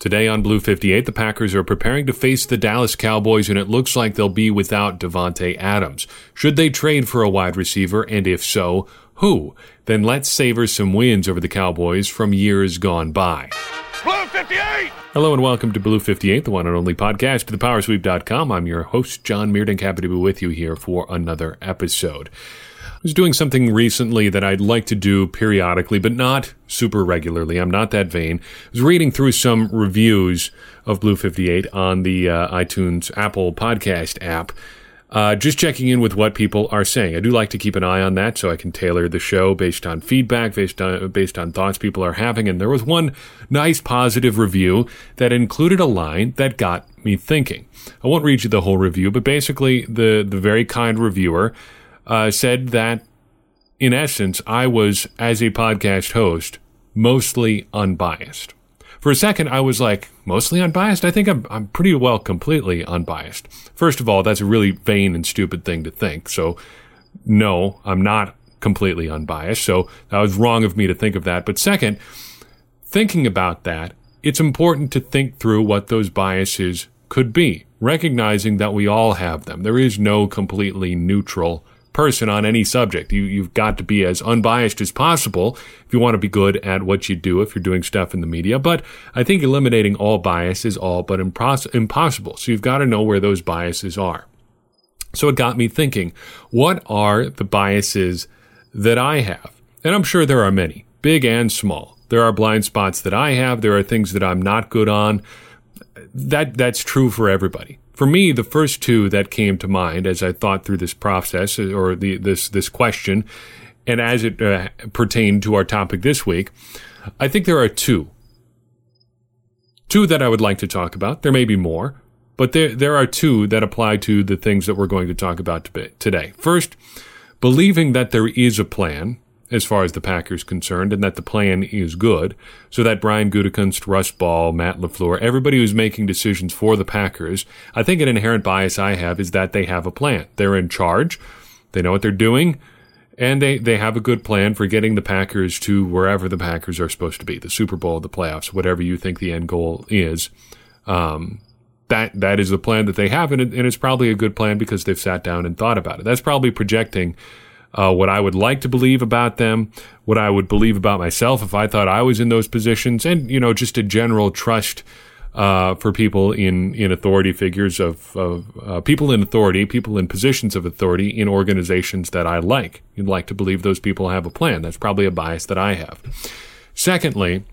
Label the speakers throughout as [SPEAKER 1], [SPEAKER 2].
[SPEAKER 1] Today on Blue 58, the Packers are preparing to face the Dallas Cowboys, and it looks like they'll be without Davante Adams. Should they trade for a wide receiver, and if so, who? Then let's savor some wins over the Cowboys from years gone by.
[SPEAKER 2] Blue 58!
[SPEAKER 1] Hello and welcome to Blue 58, the one and only podcast to thepowersweep.com. I'm your host, John Meerdink, happy to be with you here for another episode. I was doing something recently that I'd like to do periodically, but not super regularly. I'm not that vain. I was reading through some reviews of Blue 58 on the uh, iTunes Apple podcast app. Uh, just checking in with what people are saying. I do like to keep an eye on that so I can tailor the show based on feedback, based on, based on thoughts people are having. And there was one nice positive review that included a line that got me thinking. I won't read you the whole review, but basically the, the very kind reviewer uh, said that, in essence, I was, as a podcast host, mostly unbiased. For a second, I was like, mostly unbiased? I think I'm, I'm pretty well completely unbiased. First of all, that's a really vain and stupid thing to think. So, no, I'm not completely unbiased. So, that was wrong of me to think of that. But second, thinking about that, it's important to think through what those biases could be, recognizing that we all have them. There is no completely neutral person on any subject. You, you've got to be as unbiased as possible if you want to be good at what you do if you're doing stuff in the media. But I think eliminating all bias is all but impos- impossible. So you've got to know where those biases are. So it got me thinking, what are the biases that I have? And I'm sure there are many, big and small. There are blind spots that I have. There are things that I'm not good on. That, that's true for everybody. For me, the first two that came to mind as I thought through this process or the, this this question, and as it uh, pertained to our topic this week, I think there are two. Two that I would like to talk about. There may be more, but there there are two that apply to the things that we're going to talk about today. First, believing that there is a plan as far as the Packers concerned, and that the plan is good, so that Brian Gutekunst, Russ Ball, Matt LaFleur, everybody who's making decisions for the Packers, I think an inherent bias I have is that they have a plan. They're in charge, they know what they're doing, and they, they have a good plan for getting the Packers to wherever the Packers are supposed to be, the Super Bowl, the playoffs, whatever you think the end goal is. Um, that that is the plan that they have, and, it, and it's probably a good plan because they've sat down and thought about it. That's probably projecting uh, what I would like to believe about them, what I would believe about myself if I thought I was in those positions, and you know, just a general trust uh, for people in in authority figures of, of uh, people in authority, people in positions of authority in organizations that I like. You'd like to believe those people have a plan. That's probably a bias that I have. Secondly.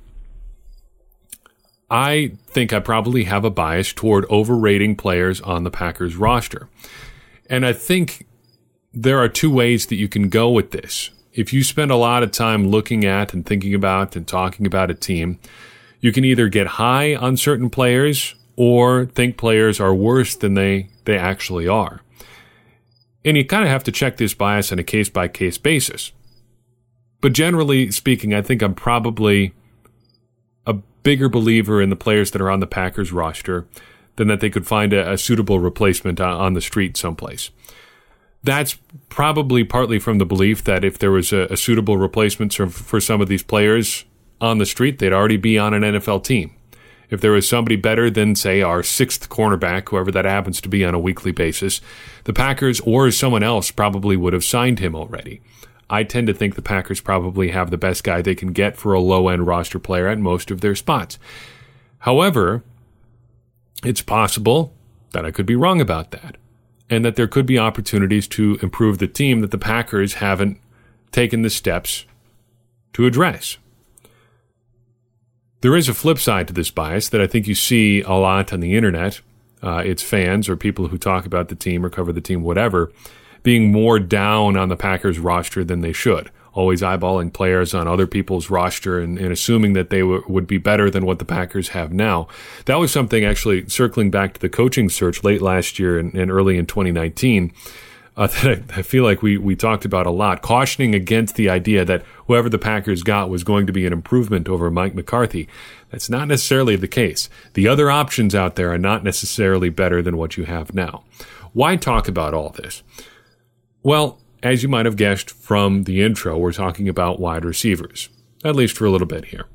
[SPEAKER 1] I think I probably have a bias toward overrating players on the Packers roster. And I think there are two ways that you can go with this. If you spend a lot of time looking at and thinking about and talking about a team, you can either get high on certain players or think players are worse than they, they actually are. And you kind of have to check this bias on a case by case basis. But generally speaking, I think I'm probably a bigger believer in the players that are on the Packers roster than that they could find a, a suitable replacement uh, on the street someplace that's probably partly from the belief that if there was a, a suitable replacement for, for some of these players on the street, they'd already be on an NFL team. If there was somebody better than, say, our sixth cornerback, whoever that happens to be on a weekly basis, the Packers or someone else probably would have signed him already. I tend to think the Packers probably have the best guy they can get for a low end roster player at most of their spots. However, it's possible that I could be wrong about that and that there could be opportunities to improve the team that the Packers haven't taken the steps to address. There is a flip side to this bias that I think you see a lot on the internet. Uh, it's fans or people who talk about the team or cover the team, whatever, being more down on the Packers roster than they should always eyeballing players on other people's roster and, and assuming that they w- would be better than what the Packers have now. That was something actually circling back to the coaching search late last year and, and early in 2019. Uh, that I, I feel like we, we talked about a lot, cautioning against the idea that whoever the Packers got was going to be an improvement over Mike McCarthy. That's not necessarily the case. The other options out there are not necessarily better than what you have now. Why talk about all this? Well, as you might have guessed from the intro, we're talking about wide receivers, at least for a little bit here.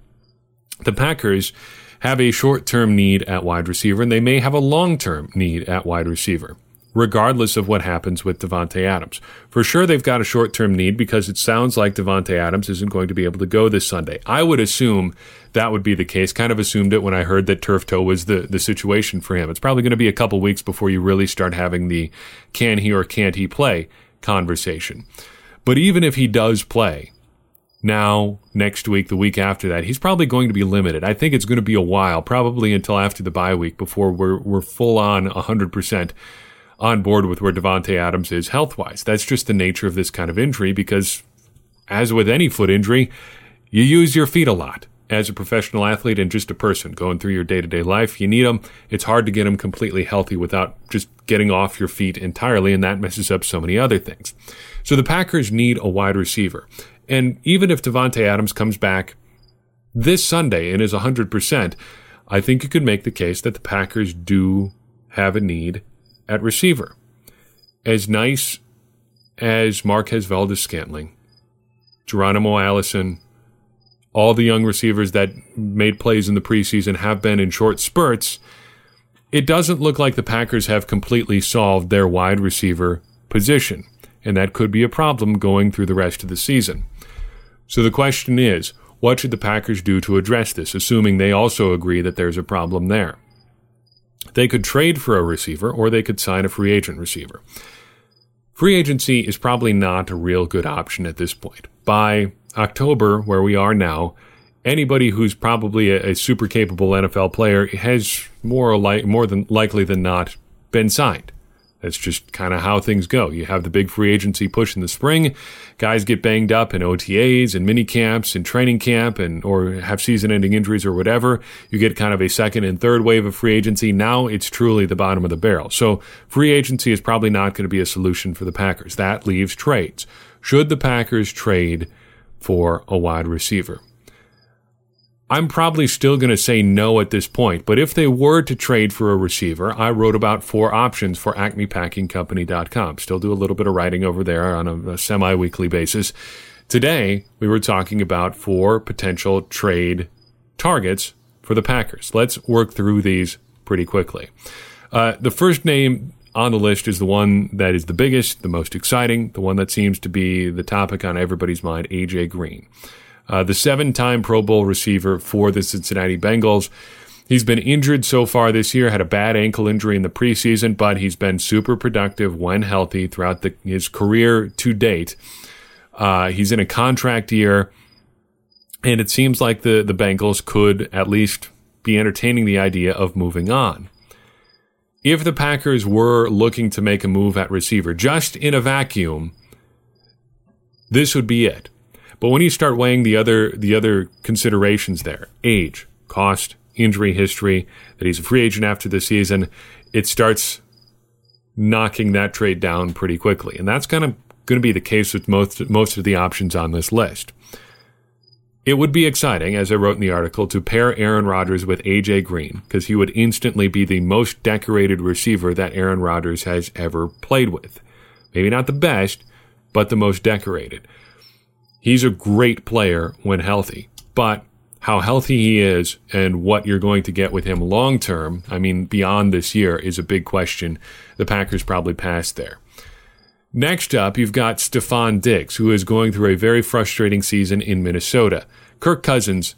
[SPEAKER 1] The Packers have a short term need at wide receiver, and they may have a long term need at wide receiver, regardless of what happens with Davante Adams. For sure, they've got a short term need because it sounds like Davante Adams isn't going to be able to go this Sunday. I would assume that would be the case. Kind of assumed it when I heard that turf toe was the, the situation for him. It's probably going to be a couple weeks before you really start having the can he or can't he play conversation. But even if he does play, now, next week, the week after that, he's probably going to be limited. I think it's going to be a while, probably until after the bye week before we're, we're full on 100% on board with where Davante Adams is health wise. That's just the nature of this kind of injury because, as with any foot injury, you use your feet a lot. As a professional athlete and just a person going through your day to day life, you need them. It's hard to get them completely healthy without just getting off your feet entirely, and that messes up so many other things. So the Packers need a wide receiver. And even if Davante Adams comes back this Sunday and is 100%, I think you could make the case that the Packers do have a need at receiver. As nice as Marquez Valdes Scantling, Geronimo Allison, all the young receivers that made plays in the preseason have been in short spurts, it doesn't look like the Packers have completely solved their wide receiver position. And that could be a problem going through the rest of the season. So the question is, what should the Packers do to address this, assuming they also agree that there's a problem there? They could trade for a receiver or they could sign a free agent receiver. Free agency is probably not a real good option at this point. By October, where we are now, anybody who's probably a, a super capable NFL player has more, li- more than likely than not been signed. That's just kind of how things go. You have the big free agency push in the spring. Guys get banged up in OTAs and mini camps and training camp and or have season-ending injuries or whatever. You get kind of a second and third wave of free agency. Now it's truly the bottom of the barrel. So free agency is probably not going to be a solution for the Packers. That leaves trades. Should the Packers trade for a wide receiver? I'm probably still going to say no at this point, but if they were to trade for a receiver, I wrote about four options for acmepackingcompany.com. Still do a little bit of writing over there on a, a semi weekly basis. Today, we were talking about four potential trade targets for the Packers. Let's work through these pretty quickly. Uh, the first name on the list is the one that is the biggest, the most exciting, the one that seems to be the topic on everybody's mind AJ Green uh, the seven time Pro Bowl receiver for the Cincinnati Bengals. He's been injured so far this year, had a bad ankle injury in the preseason, but he's been super productive when healthy throughout the, his career to date. Uh, he's in a contract year, and it seems like the, the Bengals could at least be entertaining the idea of moving on. If the Packers were looking to make a move at receiver, just in a vacuum, this would be it. But when you start weighing the other the other considerations there, age, cost, injury history, that he's a free agent after the season, it starts knocking that trade down pretty quickly. And that's kind of going to be the case with most most of the options on this list. It would be exciting, as I wrote in the article, to pair Aaron Rodgers with AJ Green, because he would instantly be the most decorated receiver that Aaron Rodgers has ever played with. Maybe not the best, but the most decorated. He's a great player when healthy, but how healthy he is and what you're going to get with him long term, I mean, beyond this year, is a big question. The Packers probably passed there. Next up, you've got Stefon Diggs, who is going through a very frustrating season in Minnesota. Kirk Cousins,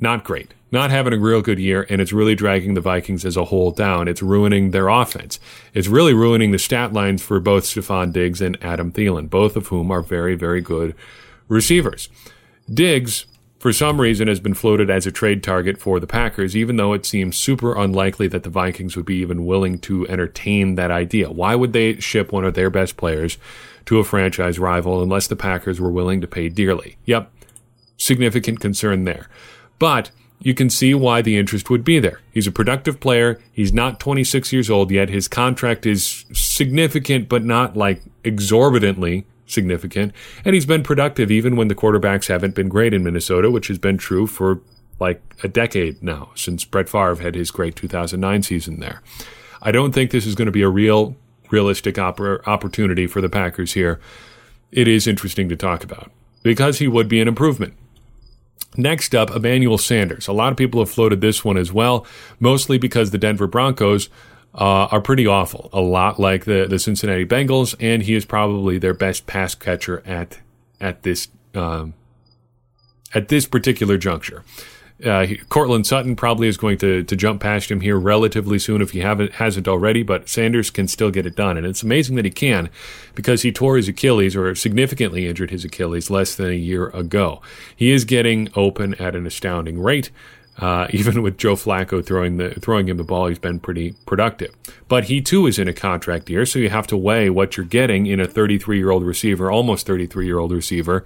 [SPEAKER 1] not great. Not having a real good year, and it's really dragging the Vikings as a whole down. It's ruining their offense. It's really ruining the stat lines for both Stefon Diggs and Adam Thielen, both of whom are very, very good receivers. Diggs, for some reason, has been floated as a trade target for the Packers, even though it seems super unlikely that the Vikings would be even willing to entertain that idea. Why would they ship one of their best players to a franchise rival unless the Packers were willing to pay dearly? Yep, significant concern there. But you can see why the interest would be there. He's a productive player. He's not 26 years old yet. His contract is significant, but not like exorbitantly significant. And he's been productive even when the quarterbacks haven't been great in Minnesota, which has been true for like a decade now since Brett Favre had his great 2009 season there. I don't think this is going to be a real, realistic oppor- opportunity for the Packers here. It is interesting to talk about because he would be an improvement. Next up, Emmanuel Sanders. A lot of people have floated this one as well, mostly because the Denver Broncos uh, are pretty awful, a lot like the, the Cincinnati Bengals, and he is probably their best pass catcher at at this um, at this particular juncture. Uh, Courtland Sutton probably is going to, to jump past him here relatively soon if he haven't hasn't already, but Sanders can still get it done, and it's amazing that he can because he tore his Achilles or significantly injured his Achilles less than a year ago. He is getting open at an astounding rate. Uh, even with Joe Flacco throwing the throwing him the ball, he's been pretty productive. But he too is in a contract year, so you have to weigh what you're getting in a 33 year old receiver, almost 33 year old receiver,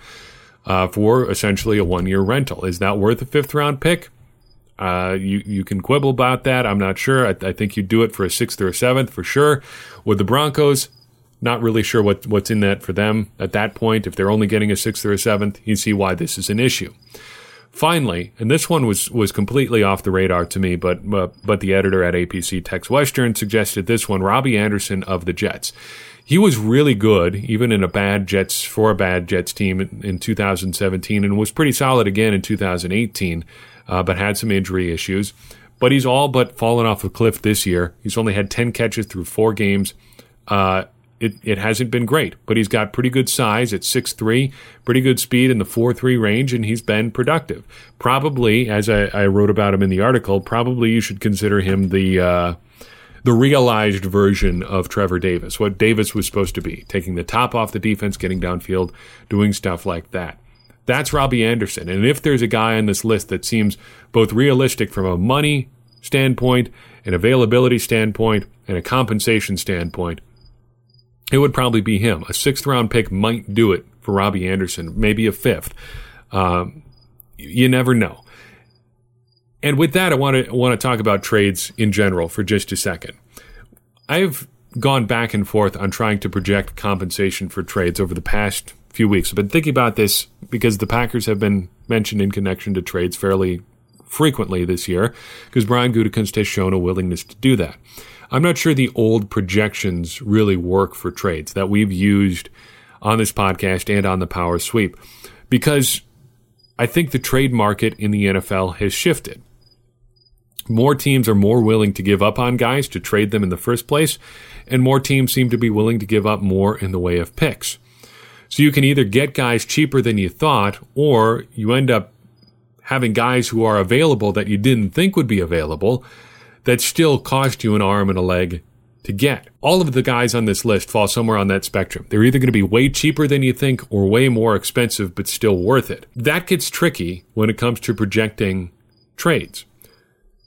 [SPEAKER 1] uh, for essentially a one year rental. Is that worth a fifth round pick? Uh, you you can quibble about that. I'm not sure. I, I think you'd do it for a sixth or a seventh for sure. With the Broncos, not really sure what what's in that for them at that point. If they're only getting a sixth or a seventh, you see why this is an issue. Finally, and this one was was completely off the radar to me, but but, the editor at APC Tex Western suggested this one, Robby Anderson of the Jets he was really good, even in a bad Jets for a bad Jets team in, in 2017, and was pretty solid again in 2018, uh, but had some injury issues. But he's all but fallen off a cliff this year. He's only had 10 catches through four games. Uh, it, it hasn't been great, but he's got pretty good size at 6'3, pretty good speed in the 4 3 range, and he's been productive. Probably, as I, I, wrote about him in the article, probably you should consider him the. Uh, the realized version of Trevor Davis, what Davis was supposed to be, taking the top off the defense, getting downfield, doing stuff like that. That's Robby Anderson. And if there's a guy on this list that seems both realistic from a money standpoint, an availability standpoint, and a compensation standpoint, it would probably be him. A sixth round pick might do it for Robby Anderson, maybe a fifth. Um, you never know. And with that, I want to want to talk about trades in general for just a second. I've gone back and forth on trying to project compensation for trades over the past few weeks. I've been thinking about this because the Packers have been mentioned in connection to trades fairly frequently this year because Brian Gutekunst has shown a willingness to do that. I'm not sure the old projections really work for trades that we've used on this podcast and on the Power Sweep because I think the trade market in the NFL has shifted more teams are more willing to give up on guys to trade them in the first place, and more teams seem to be willing to give up more in the way of picks. So you can either get guys cheaper than you thought, or you end up having guys who are available that you didn't think would be available that still cost you an arm and a leg to get. All of the guys on this list fall somewhere on that spectrum. They're either going to be way cheaper than you think or way more expensive, but still worth it. That gets tricky when it comes to projecting trades.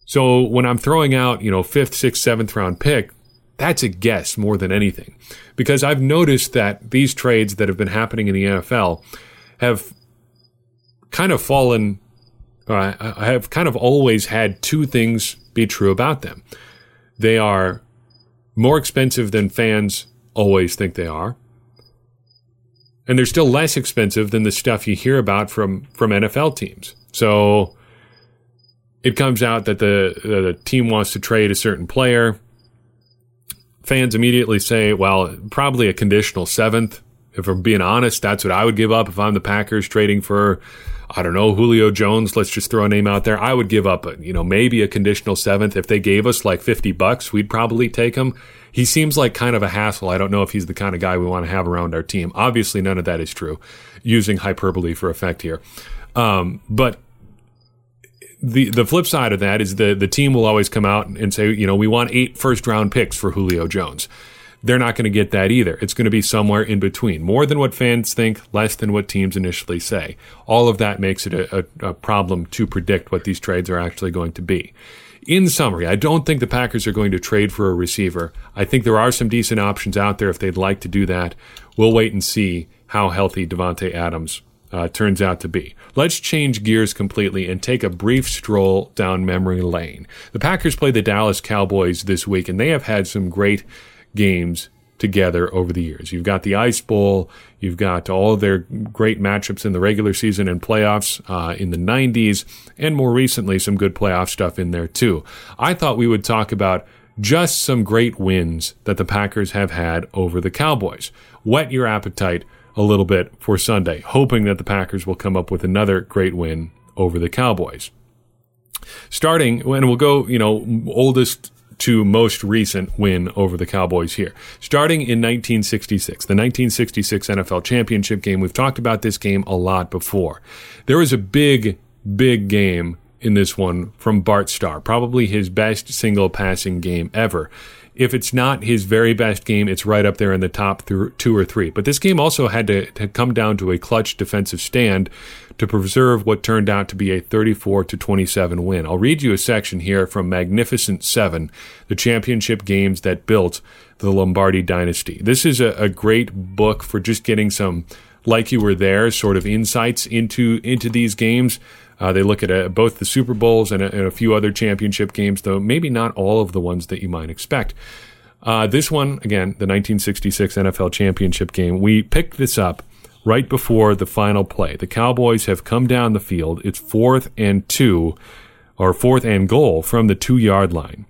[SPEAKER 1] So when I'm throwing out, you know, fifth, sixth, seventh round pick, that's a guess more than anything. Because I've noticed that these trades that have been happening in the NFL have kind of fallen, uh, I have kind of always had two things be true about them. They are more expensive than fans always think they are. And they're still less expensive than the stuff you hear about from, from NFL teams. So it comes out that the, the team wants to trade a certain player. Fans immediately say, well, probably a conditional seventh. If I'm being honest, that's what I would give up if I'm the Packers trading for, I don't know, Julio Jones. Let's just throw a name out there. I would give up, a, you know, maybe a conditional seventh. If they gave us like 50 bucks, we'd probably take him. He seems like kind of a hassle. I don't know if he's the kind of guy we want to have around our team. Obviously, none of that is true, using hyperbole for effect here. Um, but the the flip side of that is the the team will always come out and say, you know, we want eight first round picks for Julio Jones. They're not going to get that either. It's going to be somewhere in between. More than what fans think, less than what teams initially say. All of that makes it a, a, a problem to predict what these trades are actually going to be. In summary, I don't think the Packers are going to trade for a receiver. I think there are some decent options out there if they'd like to do that. We'll wait and see how healthy Davante Adams uh, turns out to be. Let's change gears completely and take a brief stroll down memory lane. The Packers play the Dallas Cowboys this week, and they have had some great games together over the years. You've got the Ice Bowl, you've got all their great matchups in the regular season and playoffs uh, in the 90s, and more recently, some good playoff stuff in there too. I thought we would talk about just some great wins that the Packers have had over the Cowboys. Whet your appetite a little bit for Sunday, hoping that the Packers will come up with another great win over the Cowboys. Starting, and we'll go, you know, oldest to most recent win over the Cowboys here. Starting in 1966, the 1966 NFL Championship game. We've talked about this game a lot before. There was a big, big game in this one from Bart Starr, probably his best single passing game ever. If it's not his very best game, it's right up there in the top th- two or three. But this game also had to, to come down to a clutch defensive stand to preserve what turned out to be a 34 to 27 win. I'll read you a section here from Magnificent Seven, the championship games that built the Lombardi dynasty. This is a, a great book for just getting some like you were there sort of insights into into these games. Uh, they look at uh, both the Super Bowls and a, and a, few other championship games, though maybe not all of the ones that you might expect. Uh, this one, again, the 1966 NFL championship game, we picked this up right before the final play. The Cowboys have come down the field. It's fourth and two, or fourth and goal from the two yard line.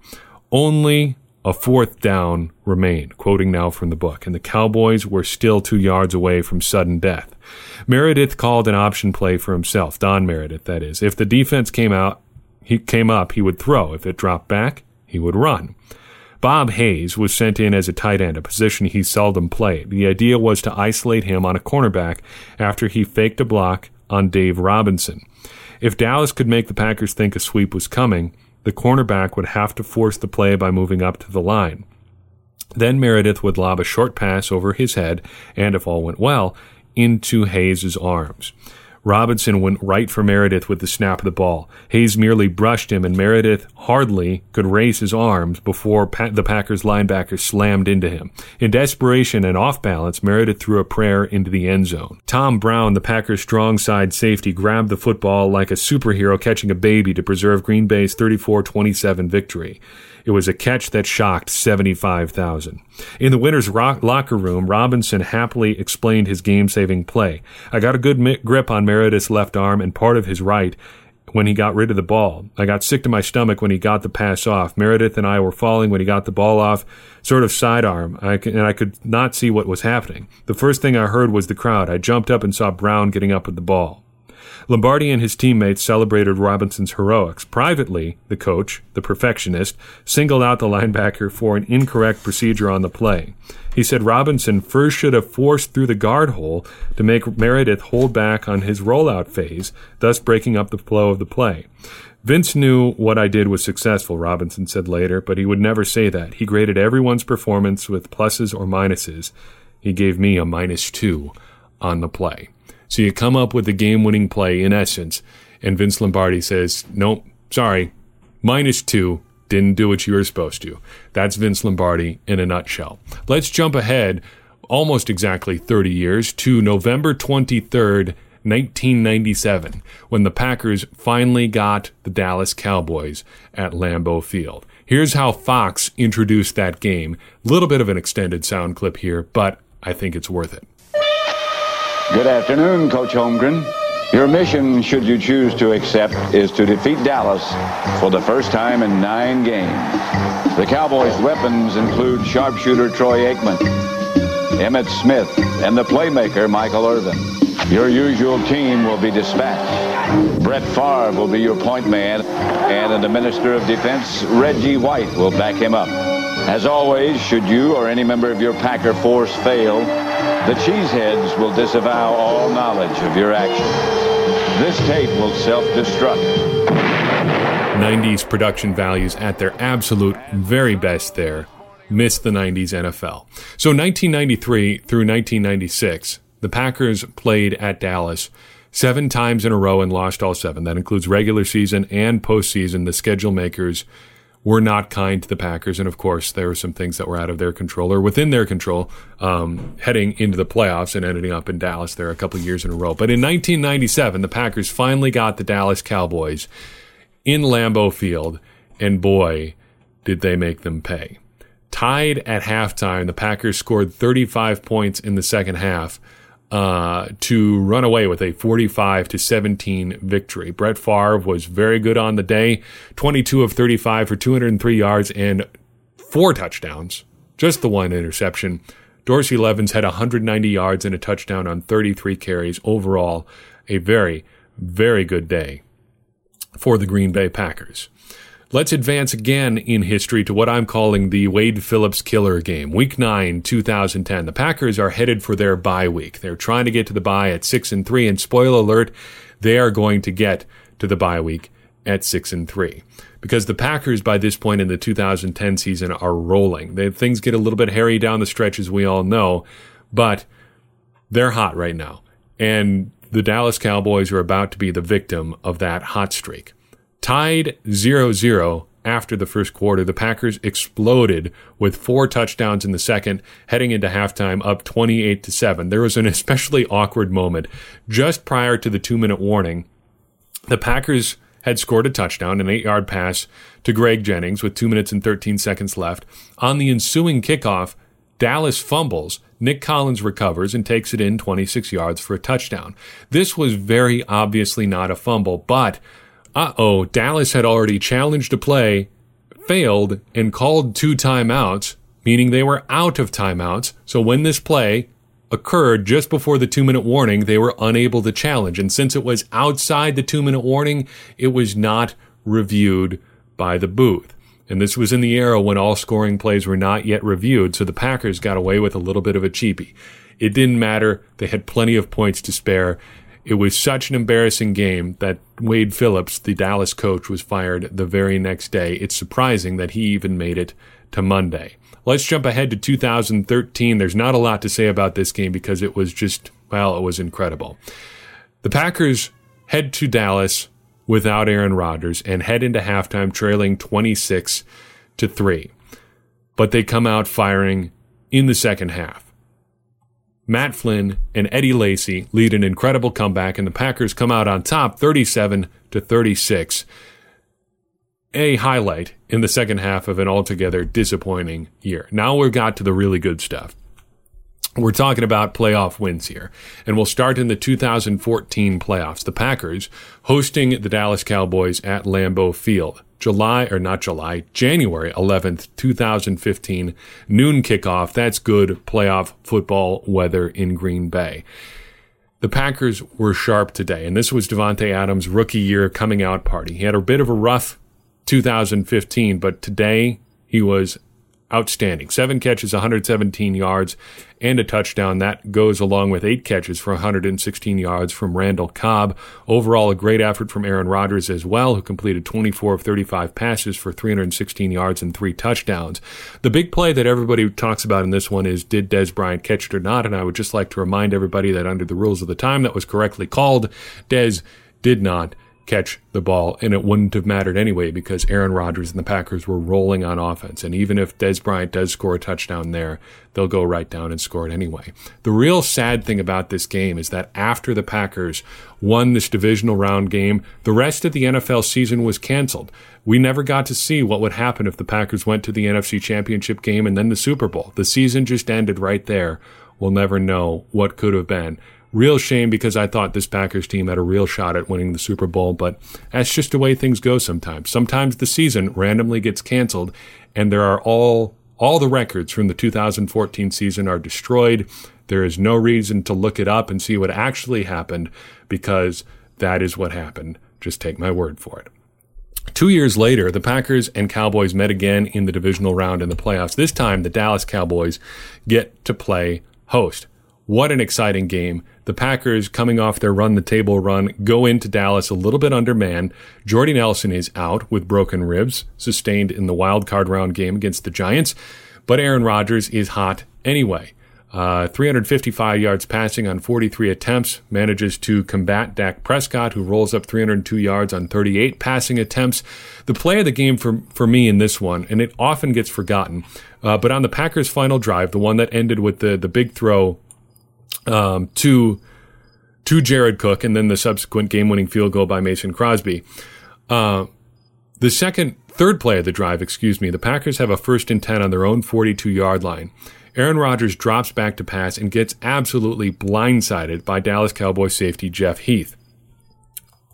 [SPEAKER 1] Only a fourth down remained, quoting now from the book, and the Cowboys were still two yards away from sudden death. Meredith called an option play for himself, Don Meredith, that is. If the defense came out, he came up, he would throw. If it dropped back, he would run. Bob Hayes was sent in as a tight end, a position he seldom played. The idea was to isolate him on a cornerback after he faked a block on Dave Robinson. If Dallas could make the Packers think a sweep was coming, the cornerback would have to force the play by moving up to the line. Then Meredith would lob a short pass over his head, and if all went well, into Hayes's arms. Robinson went right for Meredith with the snap of the ball. Hayes merely brushed him, and Meredith hardly could raise his arms before pa- the Packers linebacker slammed into him. In desperation and off balance, Meredith threw a prayer into the end zone. Tom Brown, the Packers' strong side safety, grabbed the football like a superhero catching a baby to preserve Green Bay's 34 27 victory. It was a catch that shocked 75,000. In the winner's rock- locker room, Robinson happily explained his game saving play. I got a good mi- grip on Meredith's left arm and part of his right when he got rid of the ball. I got sick to my stomach when he got the pass off. Meredith and I were falling when he got the ball off, sort of sidearm, and I could not see what was happening. The first thing I heard was the crowd. I jumped up and saw Brown getting up with the ball. Lombardi and his teammates celebrated Robinson's heroics. Privately, the coach, the perfectionist, singled out the linebacker for an incorrect procedure on the play. He said Robinson first should have forced through the guard hole to make Meredith hold back on his rollout phase, thus breaking up the flow of the play. Vince knew what I did was successful, Robinson said later, but he would never say that. He graded everyone's performance with pluses or minuses. He gave me a minus two on the play. So you come up with the game winning play in essence, and Vince Lombardi says, Nope, sorry, minus two, didn't do what you were supposed to. That's Vince Lombardi in a nutshell. Let's jump ahead almost exactly 30 years to November 23rd, 1997, when the Packers finally got the Dallas Cowboys at Lambeau Field. Here's how Fox introduced that game. Little bit of an extended sound clip here, but I think it's worth it.
[SPEAKER 2] Good afternoon, Coach Holmgren. Your mission, should you choose to accept, is to defeat Dallas for the first time in nine games. The Cowboys' weapons include sharpshooter Troy Aikman, Emmitt Smith, and the playmaker Michael Irvin. Your usual team will be dispatched. Brett Favre will be your point man, and the Minister of Defense, Reggie White, will back him up. As always, should you or any member of your Packer force fail, the Cheeseheads will disavow all knowledge of your actions. This tape will self-destruct.
[SPEAKER 1] 90s production values at their absolute very best there. Missed the 90s NFL. So 1993 through 1996, the Packers played at Dallas seven times in a row and lost all seven. That includes regular season and postseason. The schedule makers were not kind to the Packers. And of course, there were some things that were out of their control or within their control um, heading into the playoffs and ending up in Dallas there a couple years in a row. But in 1997, the Packers finally got the Dallas Cowboys in Lambeau Field, and boy, did they make them pay. Tied at halftime, the Packers scored 35 points in the second half uh, to run away with a 45 to 17 victory. Brett Favre was very good on the day, 22 of 35 for 203 yards and four touchdowns, just the one interception. Dorsey Levens had 190 yards and a touchdown on 33 carries. Overall, a very, very good day for the Green Bay Packers. Let's advance again in history to what I'm calling the Wade Phillips killer game. Week 9, 2010. The Packers are headed for their bye week. They're trying to get to the bye at 6 and 3 and spoiler alert, they are going to get to the bye week at 6 and 3 because the Packers by this point in the 2010 season are rolling. They, things get a little bit hairy down the stretch as we all know, but they're hot right now. And the Dallas Cowboys are about to be the victim of that hot streak. Tied 0 0 after the first quarter, the Packers exploded with four touchdowns in the second, heading into halftime up 28 to 7. There was an especially awkward moment just prior to the two minute warning. The Packers had scored a touchdown, an eight yard pass to Greg Jennings with two minutes and 13 seconds left. On the ensuing kickoff, Dallas fumbles. Nick Collins recovers and takes it in 26 yards for a touchdown. This was very obviously not a fumble, but uh oh, Dallas had already challenged a play, failed, and called two timeouts, meaning they were out of timeouts. So when this play occurred just before the two minute warning, they were unable to challenge. And since it was outside the two minute warning, it was not reviewed by the booth. And this was in the era when all scoring plays were not yet reviewed, so the Packers got away with a little bit of a cheapie. It didn't matter. They had plenty of points to spare. It was such an embarrassing game that Wade Phillips, the Dallas coach, was fired the very next day. It's surprising that he even made it to Monday. Let's jump ahead to 2013. There's not a lot to say about this game because it was just, well, it was incredible. The Packers head to Dallas without Aaron Rodgers and head into halftime trailing 26 to 3. But they come out firing in the second half. Matt Flynn and Eddie Lacy lead an incredible comeback, and the Packers come out on top 37 to 36. A highlight in the second half of an altogether disappointing year. Now we've got to the really good stuff. We're talking about playoff wins here, and we'll start in the 2014 playoffs. The Packers hosting the Dallas Cowboys at Lambeau Field. July, or not July, January 11th, 2015, noon kickoff. That's good playoff football weather in Green Bay. The Packers were sharp today, and this was Davante Adams' rookie year coming out party. He had a bit of a rough 2015, but today he was outstanding. Seven catches, 117 yards, and a touchdown. That goes along with eight catches for 116 yards from Randall Cobb. Overall, a great effort from Aaron Rodgers as well, who completed 24 of 35 passes for 316 yards and three touchdowns. The big play that everybody talks about in this one is did Dez Bryant catch it or not? And I would just like to remind everybody that under the rules of the time, that was correctly called. Dez did not catch the ball, and it wouldn't have mattered anyway because Aaron Rodgers and the Packers were rolling on offense. And even if Dez Bryant does score a touchdown there, they'll go right down and score it anyway. The real sad thing about this game is that after the Packers won this divisional round game, the rest of the NFL season was canceled. We never got to see what would happen if the Packers went to the NFC Championship game and then the Super Bowl. The season just ended right there. We'll never know what could have been. Real shame because I thought this Packers team had a real shot at winning the Super Bowl, but that's just the way things go sometimes. Sometimes the season randomly gets canceled and there are all all the records from the 2014 season are destroyed. There is no reason to look it up and see what actually happened because that is what happened. Just take my word for it. Two years later, the Packers and Cowboys met again in the divisional round in the playoffs. This time, the Dallas Cowboys get to play host. What an exciting game. The Packers, coming off their run the table run, go into Dallas a little bit undermanned. Jordy Nelson is out with broken ribs, sustained in the wild card round game against the Giants. But Aaron Rodgers is hot anyway. Uh, 355 yards passing on 43 attempts, manages to combat Dak Prescott, who rolls up 302 yards on 38 passing attempts. The play of the game for, for me in this one, and it often gets forgotten, uh, but on the Packers' final drive, the one that ended with the, the big throw um, to to Jared Cook, and then the subsequent game-winning field goal by Mason Crosby. Uh, the second, third play of the drive, excuse me, the Packers have a first and ten on their own 42-yard line. Aaron Rodgers drops back to pass and gets absolutely blindsided by Dallas Cowboys safety Jeff Heath.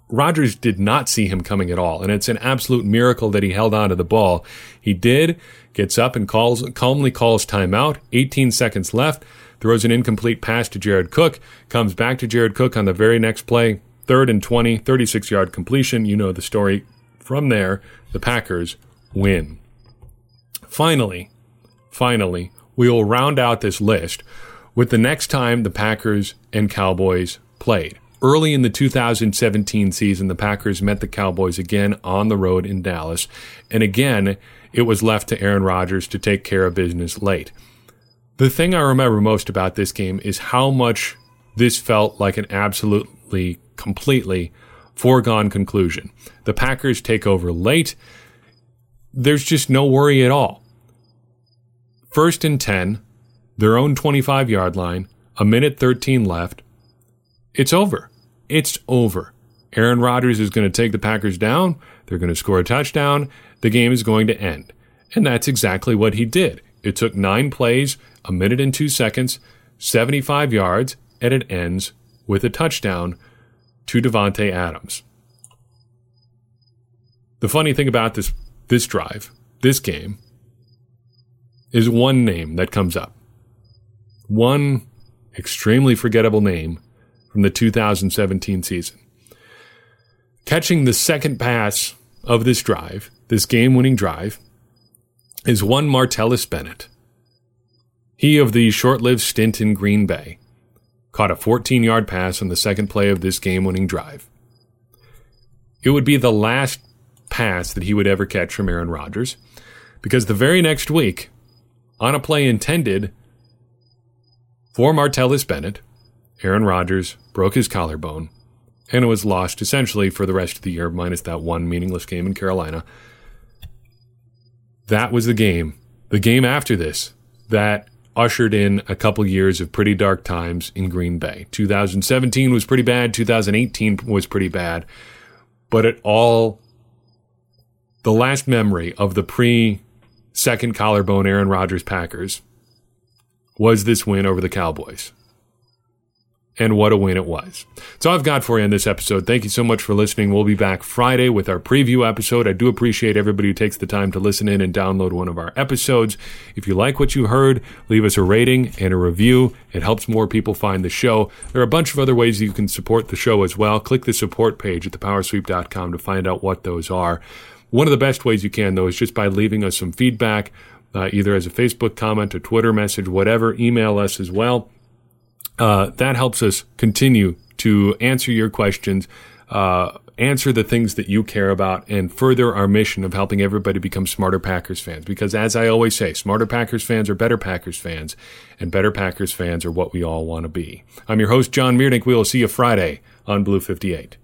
[SPEAKER 1] Rodgers did not see him coming at all, and it's an absolute miracle that he held on to the ball. He did, gets up and calls calmly calls timeout. 18 seconds left throws an incomplete pass to Jared Cook, comes back to Jared Cook on the very next play, Third and 20, 36 yard completion. You know the story. From there, the Packers win. Finally, finally, we will round out this list with the next time the Packers and Cowboys played. Early in the 2017 season, the Packers met the Cowboys again on the road in Dallas, and again, it was left to Aaron Rodgers to take care of business late. The thing I remember most about this game is how much this felt like an absolutely, completely foregone conclusion. The Packers take over late. There's just no worry at all. First and 10, their own 25 yard line, a minute 13 left. It's over. It's over. Aaron Rodgers is going to take the Packers down. They're going to score a touchdown. The game is going to end. And that's exactly what he did. It took nine plays, a minute and two seconds, 75 yards, and it ends with a touchdown to Davante Adams. The funny thing about this this drive, this game, is one name that comes up. One extremely forgettable name from the 2017 season. Catching the second pass of this drive, this game winning drive, is one Martellus Bennett. He of the short lived stint in Green Bay caught a 14 yard pass on the second play of this game winning drive. It would be the last pass that he would ever catch from Aaron Rodgers because the very next week, on a play intended for Martellus Bennett, Aaron Rodgers broke his collarbone, and it was lost essentially for the rest of the year, minus that one meaningless game in Carolina. That was the game, the game after this, that ushered in a couple years of pretty dark times in Green Bay. 2017 was pretty bad, 2018 was pretty bad, but it all, the last memory of the pre second collarbone Aaron Rodgers Packers was this win over the Cowboys. And what a win it was. That's all I've got for you in this episode. Thank you so much for listening. We'll be back Friday with our preview episode. I do appreciate everybody who takes the time to listen in and download one of our episodes. If you like what you heard, leave us a rating and a review. It helps more people find the show. There are a bunch of other ways you can support the show as well. Click the support page at thepowersweep.com to find out what those are. One of the best ways you can, though, is just by leaving us some feedback, uh, either as a Facebook comment, a Twitter message, whatever. Email us as well. Uh, that helps us continue to answer your questions, uh, answer the things that you care about, and further our mission of helping everybody become smarter Packers fans. Because as I always say, smarter Packers fans are better Packers fans, and better Packers fans are what we all want to be. I'm your host, John Meerdink. We will see you Friday on Blue 58.